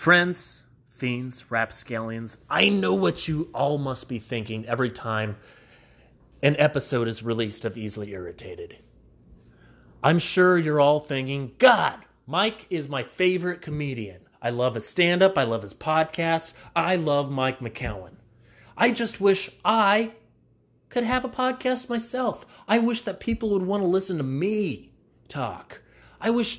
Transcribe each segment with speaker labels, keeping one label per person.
Speaker 1: Friends, fiends, rapscallions, I know what you all must be thinking every time an episode is released of Easily Irritated. I'm sure you're all thinking, God, Mike is my favorite comedian. I love his stand up, I love his podcast, I love Mike McCowan. I just wish I could have a podcast myself. I wish that people would want to listen to me talk. I wish,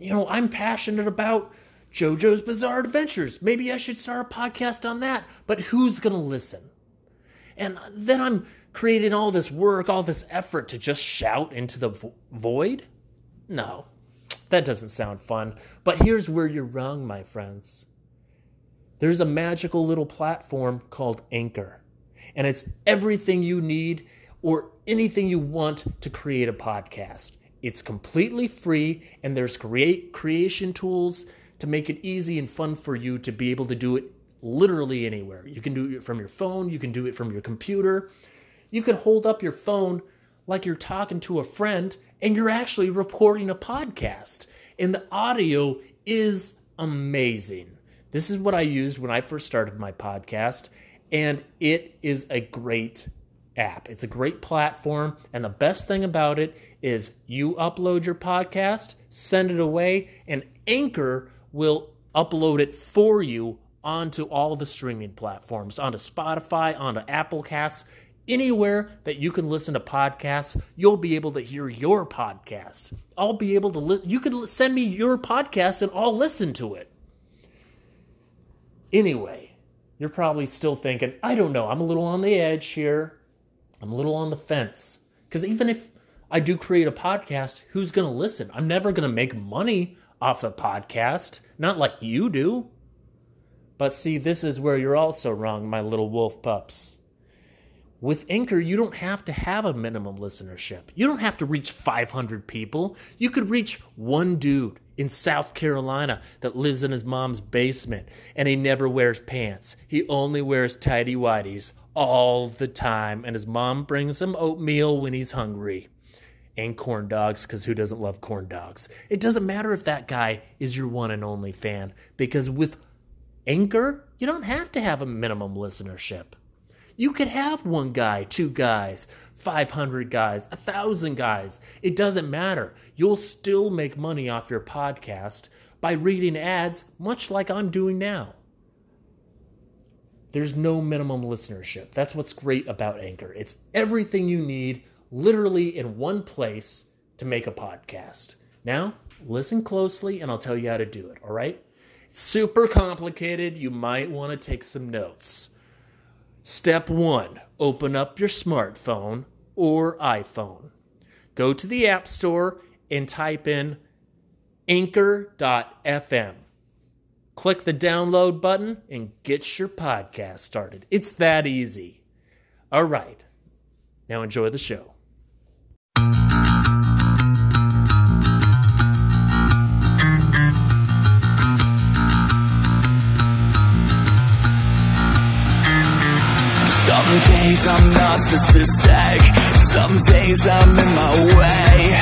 Speaker 1: you know, I'm passionate about JoJo's Bizarre Adventures. Maybe I should start a podcast on that. But who's going to listen? And then I'm creating all this work, all this effort to just shout into the vo- void? No, that doesn't sound fun. But here's where you're wrong, my friends. There's a magical little platform called Anchor, and it's everything you need or anything you want to create a podcast. It's completely free, and there's create creation tools to make it easy and fun for you to be able to do it literally anywhere. You can do it from your phone, you can do it from your computer. You can hold up your phone like you're talking to a friend and you're actually reporting a podcast. And the audio is amazing. This is what I used when I first started my podcast, and it is a great app. It's a great platform, and the best thing about it is you upload your podcast, send it away, and Anchor will upload it for you onto all the streaming platforms, onto Spotify, onto Apple Casts, anywhere that you can listen to podcasts, you'll be able to hear your podcast. I'll be able to li- you can send me your podcast and I'll listen to it. Anyway, you're probably still thinking, I don't know, I'm a little on the edge here. I'm a little on the fence. Cuz even if I do create a podcast, who's going to listen? I'm never going to make money off the podcast, not like you do. But see, this is where you're also wrong, my little wolf pups. With Anchor, you don't have to have a minimum listenership. You don't have to reach 500 people. You could reach one dude in South Carolina that lives in his mom's basement and he never wears pants. He only wears tidy whities all the time, and his mom brings him oatmeal when he's hungry and corn dogs because who doesn't love corn dogs? It doesn't matter if that guy is your one and only fan because with Anchor, you don't have to have a minimum listenership. You could have one guy, two guys, 500 guys, a thousand guys. It doesn't matter. You'll still make money off your podcast by reading ads, much like I'm doing now. There's no minimum listenership. That's what's great about Anchor. It's everything you need literally in one place to make a podcast. Now, listen closely and I'll tell you how to do it, all right? It's super complicated. You might want to take some notes. Step one open up your smartphone or iPhone. Go to the App Store and type in anchor.fm. Click the download button and get your podcast started. It's that easy. All right. Now enjoy the show.
Speaker 2: Some days I'm narcissistic, some days I'm in my way.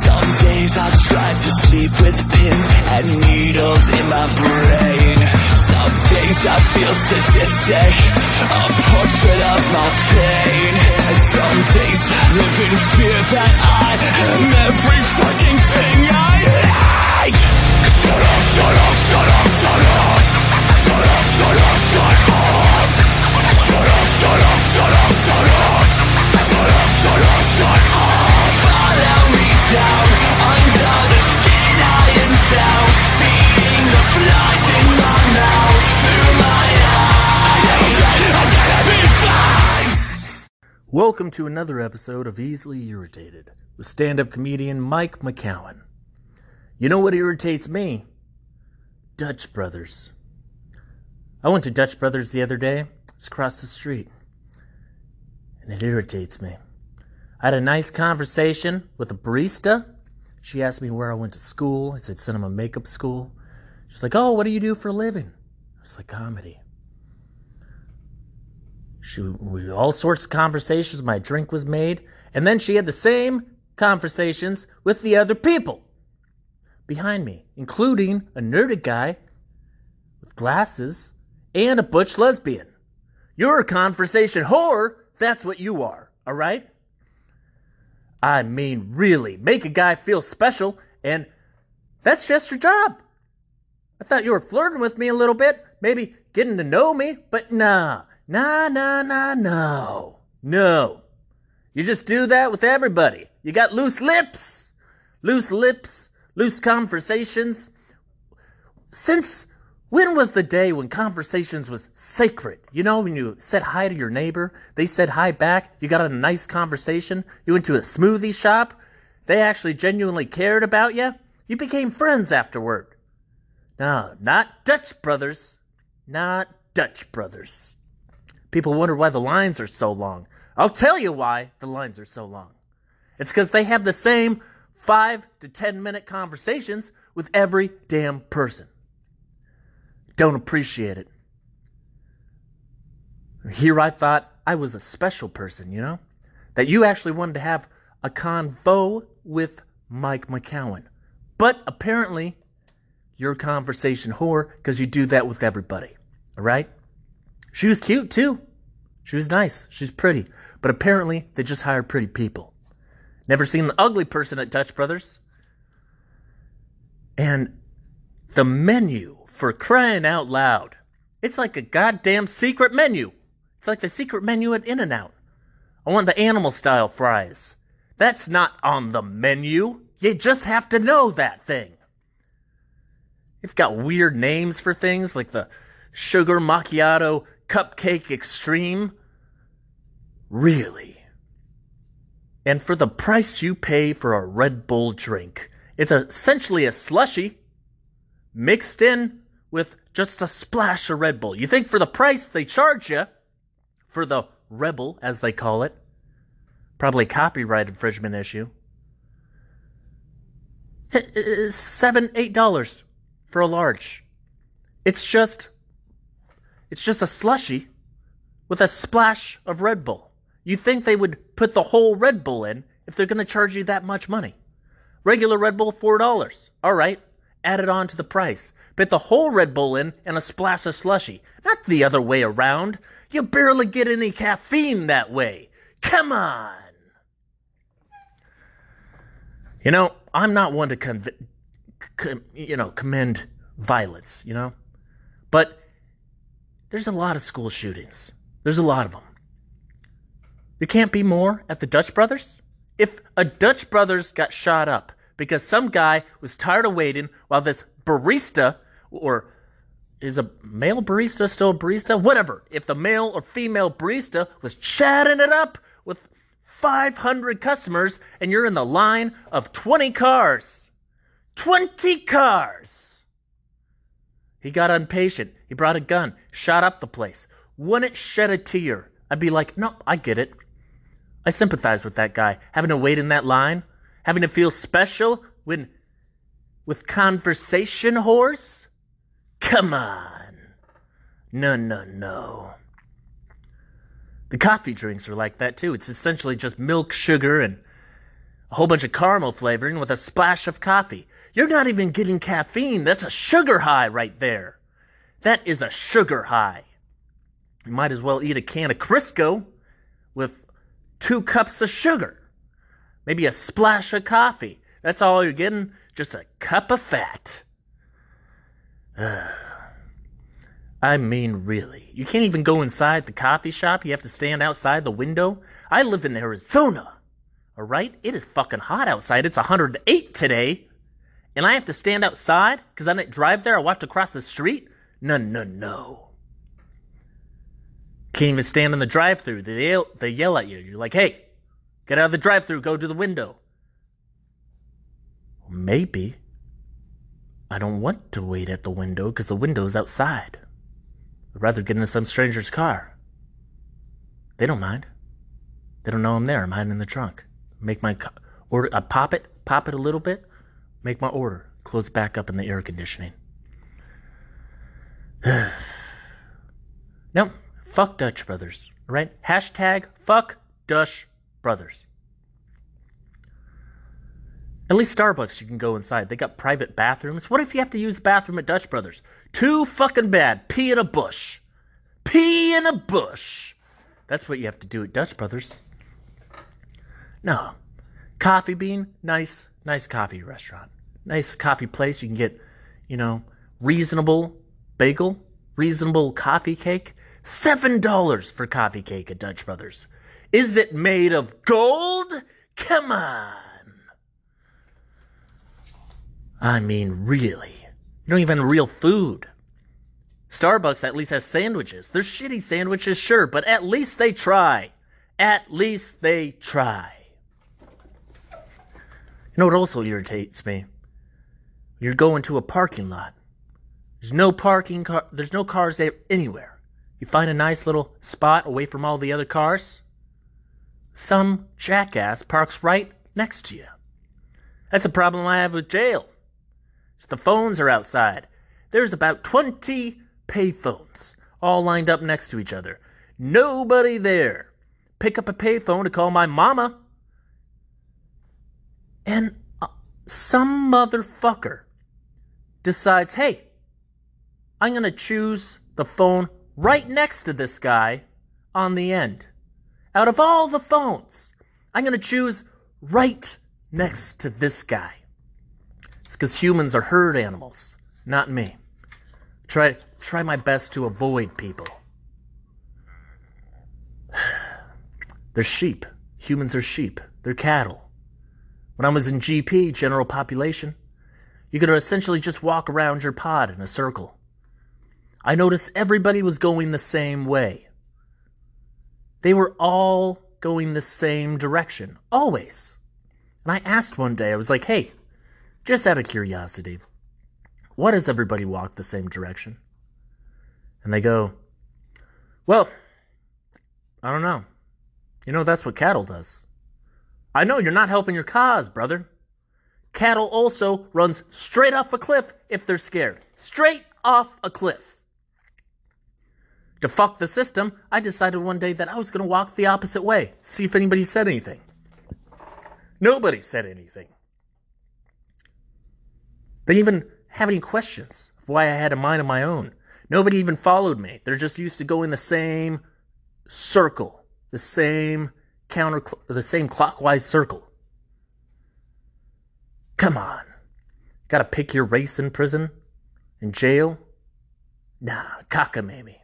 Speaker 2: Some days I try to sleep with pins and needles in my brain. Some days I feel sadistic, a portrait of my pain. And some days I live in fear that I am every fucking thing I hate. Shut up, shut up, shut up, shut up. Shut up, shut up,
Speaker 1: Welcome to another episode of Easily Irritated with stand up comedian Mike McCowan. You know what irritates me? Dutch Brothers. I went to Dutch Brothers the other day. It's across the street. And it irritates me. I had a nice conversation with a barista. She asked me where I went to school. I said cinema makeup school. She's like, Oh, what do you do for a living? I was like, Comedy. She we all sorts of conversations. My drink was made, and then she had the same conversations with the other people behind me, including a nerdy guy with glasses and a butch lesbian. You're a conversation whore. That's what you are, all right? I mean, really, make a guy feel special, and that's just your job. I thought you were flirting with me a little bit, maybe getting to know me, but nah, nah, nah, nah, no. No. You just do that with everybody. You got loose lips. Loose lips, loose conversations. Since when was the day when conversations was sacred? You know, when you said hi to your neighbor, they said hi back, you got a nice conversation, you went to a smoothie shop, they actually genuinely cared about you, you became friends afterward. No, not Dutch brothers. Not Dutch brothers. People wonder why the lines are so long. I'll tell you why the lines are so long. It's because they have the same five to ten minute conversations with every damn person. Don't appreciate it. Here I thought I was a special person, you know? That you actually wanted to have a convo with Mike McCowan. But apparently, you're a conversation whore because you do that with everybody. All right? She was cute too. She was nice. She's pretty. But apparently, they just hire pretty people. Never seen an ugly person at Dutch Brothers. And the menu for crying out loud. It's like a goddamn secret menu. It's like the secret menu at In N Out. I want the animal style fries. That's not on the menu. You just have to know that thing. It's got weird names for things like the Sugar Macchiato Cupcake Extreme. Really? And for the price you pay for a Red Bull drink, it's essentially a slushy mixed in with just a splash of Red Bull. You think for the price they charge you for the Rebel, as they call it, probably copyright infringement issue, eh, eh, eh, seven, eight dollars for a large. It's just, it's just a slushy with a splash of Red Bull. You think they would put the whole Red Bull in if they're going to charge you that much money. Regular Red Bull, $4. All right, add it on to the price. Put the whole Red Bull in and a splash of slushy. Not the other way around. You barely get any caffeine that way. Come on. You know, I'm not one to conv- com- you know, commend violence, you know? But there's a lot of school shootings. There's a lot of them. There can't be more at the Dutch Brothers? If a Dutch Brothers got shot up because some guy was tired of waiting while this barista, or is a male barista still a barista? Whatever. If the male or female barista was chatting it up with 500 customers and you're in the line of 20 cars. 20 cars! He got impatient. He brought a gun, shot up the place. Wouldn't shed a tear. I'd be like, no, I get it. I sympathize with that guy. Having to wait in that line, having to feel special when with conversation whores? Come on. No, no, no. The coffee drinks are like that too. It's essentially just milk, sugar, and a whole bunch of caramel flavoring with a splash of coffee. You're not even getting caffeine. That's a sugar high right there. That is a sugar high. You might as well eat a can of Crisco with two cups of sugar, maybe a splash of coffee. That's all you're getting, just a cup of fat. I mean, really. You can't even go inside the coffee shop. You have to stand outside the window. I live in Arizona. All right? It is fucking hot outside. It's 108 today. And I have to stand outside because I didn't drive there. I walked across the street. No, no, no. Can't even stand in the drive through. They yell, they yell at you. You're like, hey, get out of the drive through, go to the window. Maybe. I don't want to wait at the window because the window's outside. I'd rather get into some stranger's car. They don't mind. They don't know I'm there. I'm hiding in the trunk. Make my order. I pop it, pop it a little bit, make my order. Close back up in the air conditioning. nope. Fuck Dutch Brothers, right? Hashtag fuck Dutch Brothers. At least Starbucks, you can go inside. They got private bathrooms. What if you have to use the bathroom at Dutch Brothers? Too fucking bad. Pee in a bush. Pee in a bush. That's what you have to do at Dutch Brothers. No. Coffee Bean, nice, nice coffee restaurant. Nice coffee place. You can get, you know, reasonable bagel, reasonable coffee cake. Seven dollars for coffee cake at Dutch Brothers. Is it made of gold? Come on. I mean, really. You don't even have real food. Starbucks at least has sandwiches. They're shitty sandwiches, sure, but at least they try. At least they try. You know what also irritates me? You're going to a parking lot. There's no parking car. There's no cars there anywhere. You find a nice little spot away from all the other cars. Some jackass parks right next to you. That's a problem I have with jail. The phones are outside. There's about 20 payphones all lined up next to each other. Nobody there. Pick up a payphone to call my mama. And uh, some motherfucker decides, hey, I'm going to choose the phone right next to this guy on the end. Out of all the phones, I'm going to choose right next to this guy. It's because humans are herd animals, not me. Try, try my best to avoid people. They're sheep. Humans are sheep. They're cattle. When I was in GP, general population, you could essentially just walk around your pod in a circle. I noticed everybody was going the same way. They were all going the same direction, always. And I asked one day, I was like, hey, just out of curiosity, why does everybody walk the same direction? And they go, Well, I don't know. You know, that's what cattle does. I know you're not helping your cause, brother. Cattle also runs straight off a cliff if they're scared. Straight off a cliff. To fuck the system, I decided one day that I was going to walk the opposite way, see if anybody said anything. Nobody said anything. They even have any questions of why I had a mind of my own. Nobody even followed me. They're just used to going the same circle, the same counter, the same clockwise circle. Come on. Gotta pick your race in prison? In jail? Nah, cockamamie.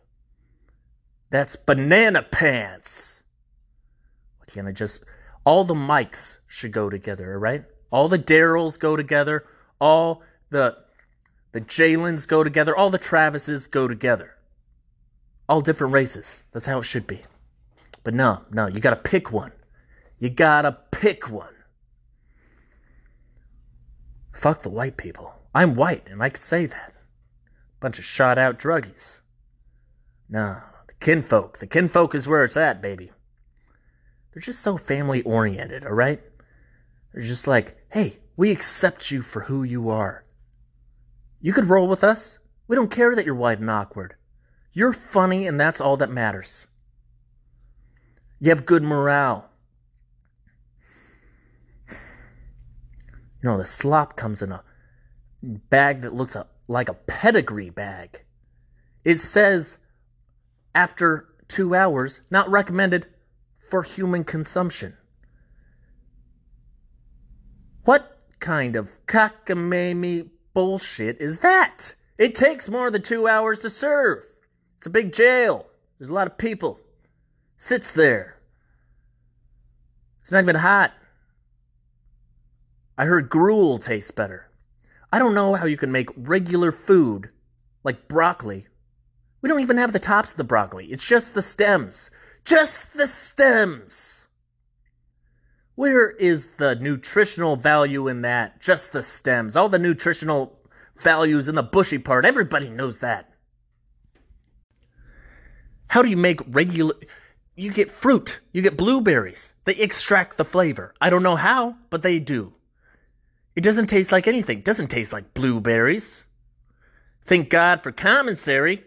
Speaker 1: That's banana pants. What can't I just. All the mics should go together, right? All the Daryls go together. All the the Jalen's go together, all the Travises go together. All different races. That's how it should be. But no, no, you gotta pick one. You gotta pick one. Fuck the white people. I'm white, and I could say that. Bunch of shot out druggies. No, kinfolk. The kinfolk is where it's at, baby. They're just so family oriented, alright? They're just like, hey, we accept you for who you are. You could roll with us. We don't care that you're white and awkward. You're funny, and that's all that matters. You have good morale. You know, the slop comes in a bag that looks like a pedigree bag. It says after two hours, not recommended for human consumption. What kind of cockamamie bullshit is that? It takes more than two hours to serve. It's a big jail. There's a lot of people. Sits there. It's not even hot. I heard gruel tastes better. I don't know how you can make regular food like broccoli. We don't even have the tops of the broccoli. It's just the stems. Just the stems. Where is the nutritional value in that? Just the stems. All the nutritional values in the bushy part. Everybody knows that. How do you make regular. You get fruit, you get blueberries. They extract the flavor. I don't know how, but they do. It doesn't taste like anything. It doesn't taste like blueberries. Thank God for commissary,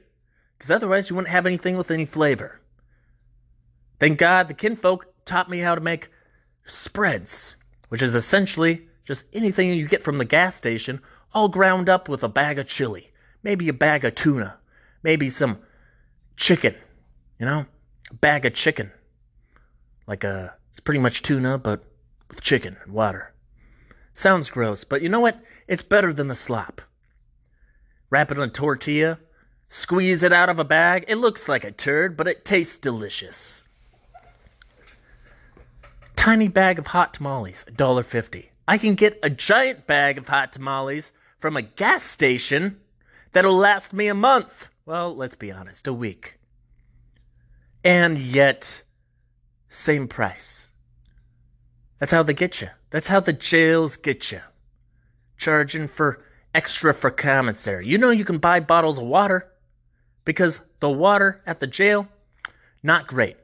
Speaker 1: because otherwise you wouldn't have anything with any flavor. Thank God the kinfolk taught me how to make spreads, which is essentially Just anything you get from the gas station, all ground up with a bag of chili, maybe a bag of tuna, maybe some chicken, you know, a bag of chicken. Like a, it's pretty much tuna, but with chicken and water. Sounds gross, but you know what? It's better than the slop. Wrap it in a tortilla, squeeze it out of a bag. It looks like a turd, but it tastes delicious. Tiny bag of hot tamales, $1.50. I can get a giant bag of hot tamales from a gas station that'll last me a month. Well, let's be honest, a week. And yet, same price. That's how they get you. That's how the jails get you. Charging for extra for commissary. You know you can buy bottles of water because the water at the jail, not great.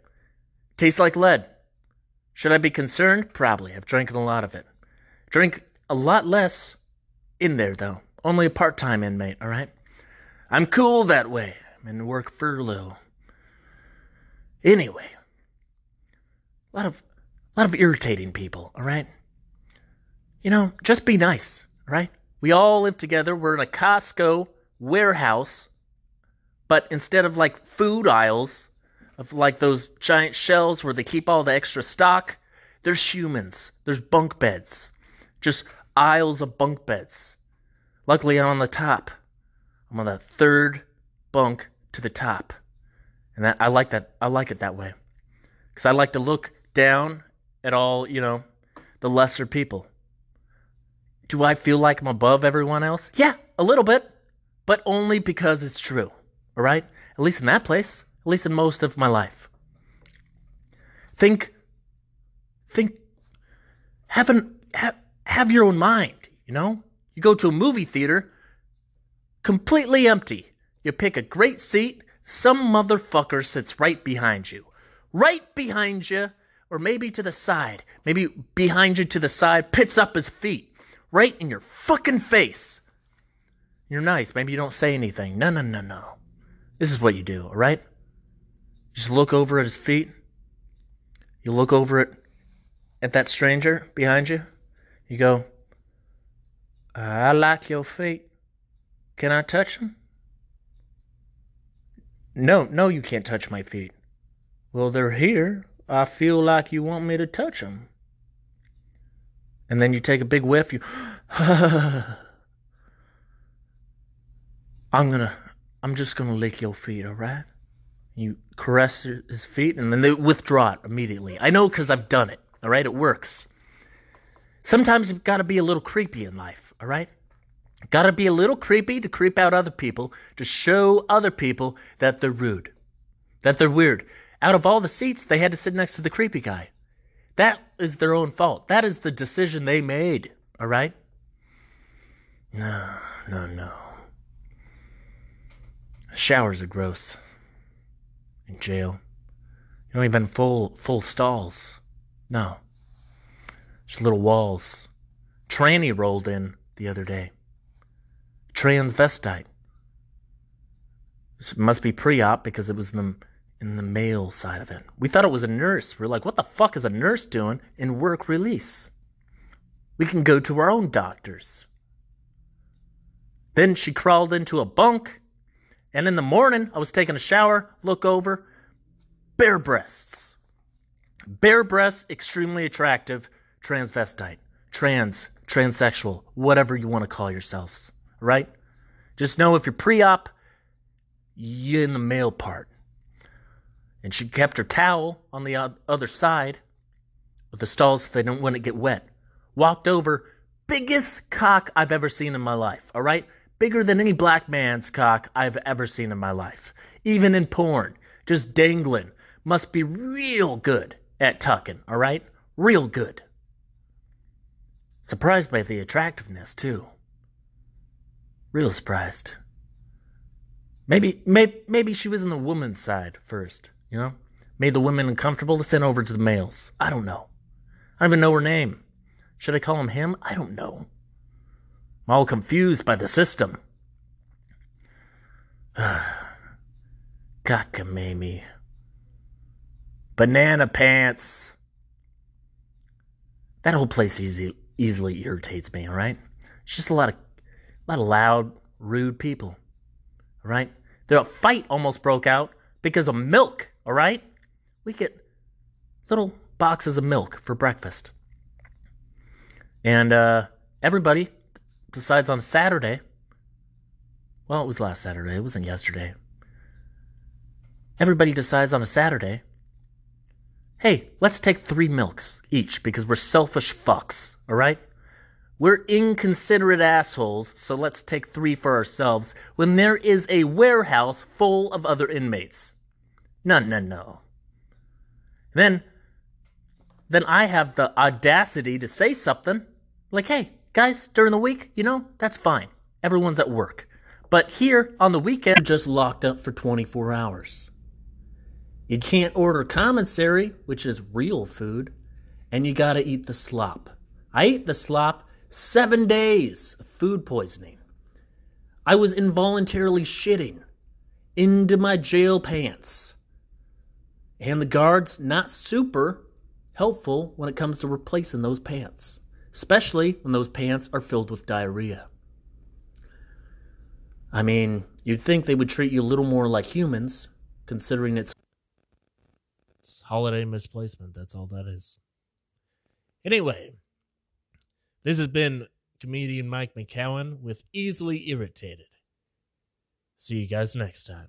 Speaker 1: Tastes like lead. Should I be concerned? Probably. I've drank a lot of it. Drink a lot less in there, though. Only a part time inmate, all right? I'm cool that way. I'm in work furlough. Anyway, a lot of, a lot of irritating people, all right? You know, just be nice, all right? We all live together. We're in a Costco warehouse, but instead of like food aisles, of like those giant shelves where they keep all the extra stock, there's humans. There's bunk beds. Just aisles of bunk beds. Luckily, I'm on the top. I'm on the third bunk to the top. And that I like that I like it that way. Cuz I like to look down at all, you know, the lesser people. Do I feel like I'm above everyone else? Yeah, a little bit, but only because it's true. All right? At least in that place, at least in most of my life. Think think have an have, have your own mind, you know? You go to a movie theater completely empty. You pick a great seat, some motherfucker sits right behind you. Right behind you, or maybe to the side. Maybe behind you to the side, pits up his feet. Right in your fucking face. You're nice. Maybe you don't say anything. No, no, no, no. This is what you do, all right? Just look over at his feet. You look over at, at that stranger behind you. You go, I like your feet. Can I touch them? No, no, you can't touch my feet. Well, they're here. I feel like you want me to touch them. And then you take a big whiff. You, I'm gonna, I'm just gonna lick your feet, all right? You caress his feet, and then they withdraw it immediately. I know because I've done it. All right, it works. Sometimes you've got to be a little creepy in life. All right. Got to be a little creepy to creep out other people, to show other people that they're rude, that they're weird. Out of all the seats, they had to sit next to the creepy guy. That is their own fault. That is the decision they made. All right? No, no, no. Showers are gross. In jail. You don't even full full stalls. No. Just little walls. Tranny rolled in the other day. Transvestite. This must be pre-op because it was in the in the male side of it. We thought it was a nurse. We're like, what the fuck is a nurse doing in work release? We can go to our own doctors. Then she crawled into a bunk, and in the morning I was taking a shower, look over, bare breasts. Bare breasts, extremely attractive, transvestite, trans, transsexual, whatever you want to call yourselves, right? Just know if you're pre op, you're in the male part. And she kept her towel on the other side of the stalls so they don't want to get wet. Walked over, biggest cock I've ever seen in my life, all right? Bigger than any black man's cock I've ever seen in my life. Even in porn, just dangling. Must be real good at tucking, all right? Real good. Surprised by the attractiveness, too. Real surprised. Maybe, maybe, maybe she was in the woman's side first, you know? Made the women uncomfortable to send over to the males. I don't know. I don't even know her name. Should I call him him? I don't know. I'm all confused by the system. Cockamamie. Banana pants. That whole place is easily irritates me, all right? It's just a lot of a lot of loud, rude people. All right? Their fight almost broke out because of milk, all right? We get little boxes of milk for breakfast. And uh, everybody decides on Saturday. Well, it was last Saturday, it wasn't yesterday. Everybody decides on a Saturday hey, let's take three milks each because we're selfish fucks, all right? We're inconsiderate assholes, so let's take three for ourselves when there is a warehouse full of other inmates. No, no, no. Then, then I have the audacity to say something like, hey, guys, during the week, you know, that's fine. Everyone's at work. But here on the weekend, you're just locked up for 24 hours. You can't order commissary, which is real food, and you gotta eat the slop. I ate the slop seven days of food poisoning. I was involuntarily shitting into my jail pants. And the guards, not super helpful when it comes to replacing those pants, especially when those pants are filled with diarrhea. I mean, you'd think they would treat you a little more like humans, considering it's holiday misplacement. That's all that is. Anyway, this has been comedian Mike McCowan with Easily Irritated. See you guys next time.